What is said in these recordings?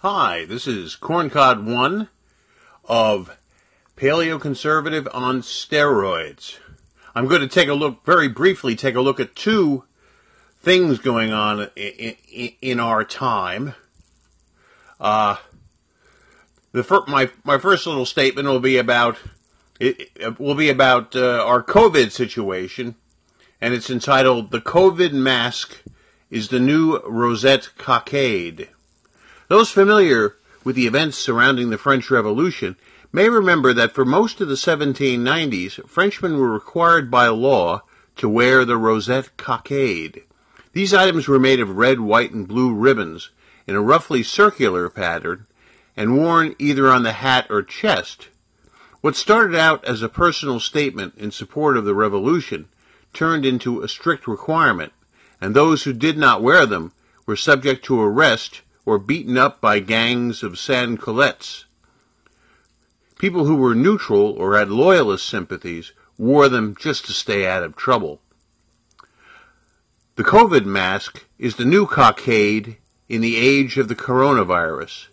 Hi, this is Corncod One of Paleoconservative on Steroids. I'm going to take a look, very briefly, take a look at two things going on in, in, in our time. Uh, the fir- my my first little statement will be about it, it will be about uh, our COVID situation, and it's entitled "The COVID Mask is the New Rosette Cockade." Those familiar with the events surrounding the French Revolution may remember that for most of the 1790s, Frenchmen were required by law to wear the rosette cockade. These items were made of red, white, and blue ribbons in a roughly circular pattern and worn either on the hat or chest. What started out as a personal statement in support of the revolution turned into a strict requirement, and those who did not wear them were subject to arrest or beaten up by gangs of sans-culottes. People who were neutral or had loyalist sympathies wore them just to stay out of trouble. The COVID mask is the new cockade in the age of the coronavirus.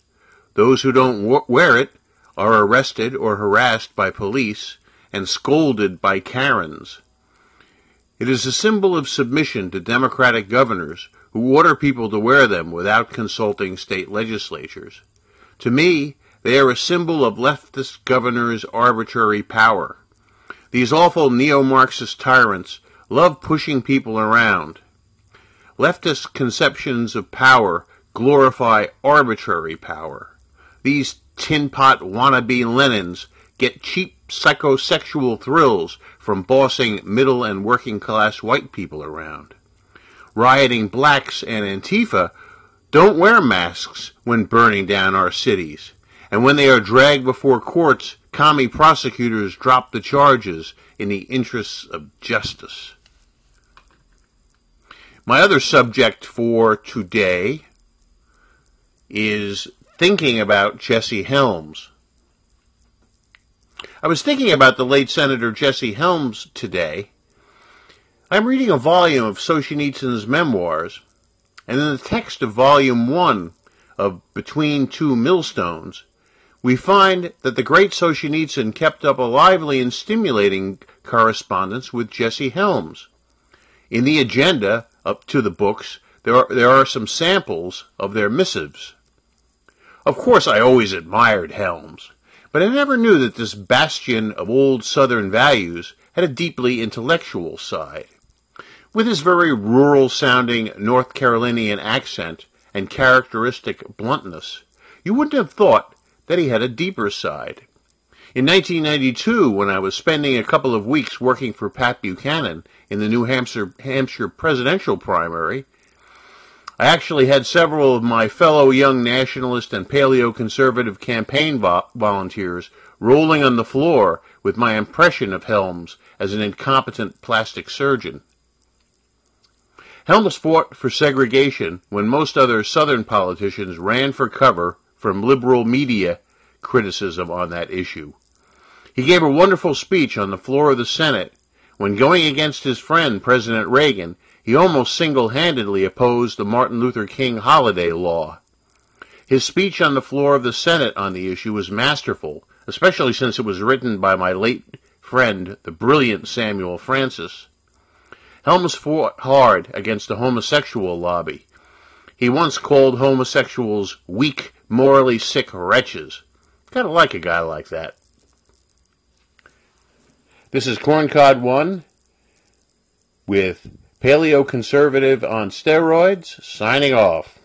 Those who don't wear it are arrested or harassed by police and scolded by Karens. It is a symbol of submission to democratic governors who order people to wear them without consulting state legislatures. To me, they are a symbol of leftist governors' arbitrary power. These awful neo-Marxist tyrants love pushing people around. Leftist conceptions of power glorify arbitrary power. These tin pot wannabe Lenins get cheap psychosexual thrills from bossing middle and working class white people around rioting blacks and Antifa don't wear masks when burning down our cities. And when they are dragged before courts, commie prosecutors drop the charges in the interests of justice. My other subject for today is thinking about Jesse Helms. I was thinking about the late Senator Jesse Helms today I'm reading a volume of Solzhenitsyn's memoirs, and in the text of volume one of Between Two Millstones, we find that the great Solzhenitsyn kept up a lively and stimulating correspondence with Jesse Helms. In the agenda up to the books, there are, there are some samples of their missives. Of course, I always admired Helms, but I never knew that this bastion of old Southern values had a deeply intellectual side. With his very rural sounding North Carolinian accent and characteristic bluntness, you wouldn't have thought that he had a deeper side. In 1992, when I was spending a couple of weeks working for Pat Buchanan in the New Hampshire, Hampshire presidential primary, I actually had several of my fellow young nationalist and paleo-conservative campaign vo- volunteers rolling on the floor with my impression of Helms as an incompetent plastic surgeon. Helms fought for segregation when most other Southern politicians ran for cover from liberal media criticism on that issue. He gave a wonderful speech on the floor of the Senate when going against his friend President Reagan, he almost single-handedly opposed the Martin Luther King holiday law. His speech on the floor of the Senate on the issue was masterful, especially since it was written by my late friend, the brilliant Samuel Francis. Helms fought hard against the homosexual lobby. He once called homosexuals weak, morally sick wretches. Kind of like a guy like that. This is Corncod One with Paleo Conservative on steroids, signing off.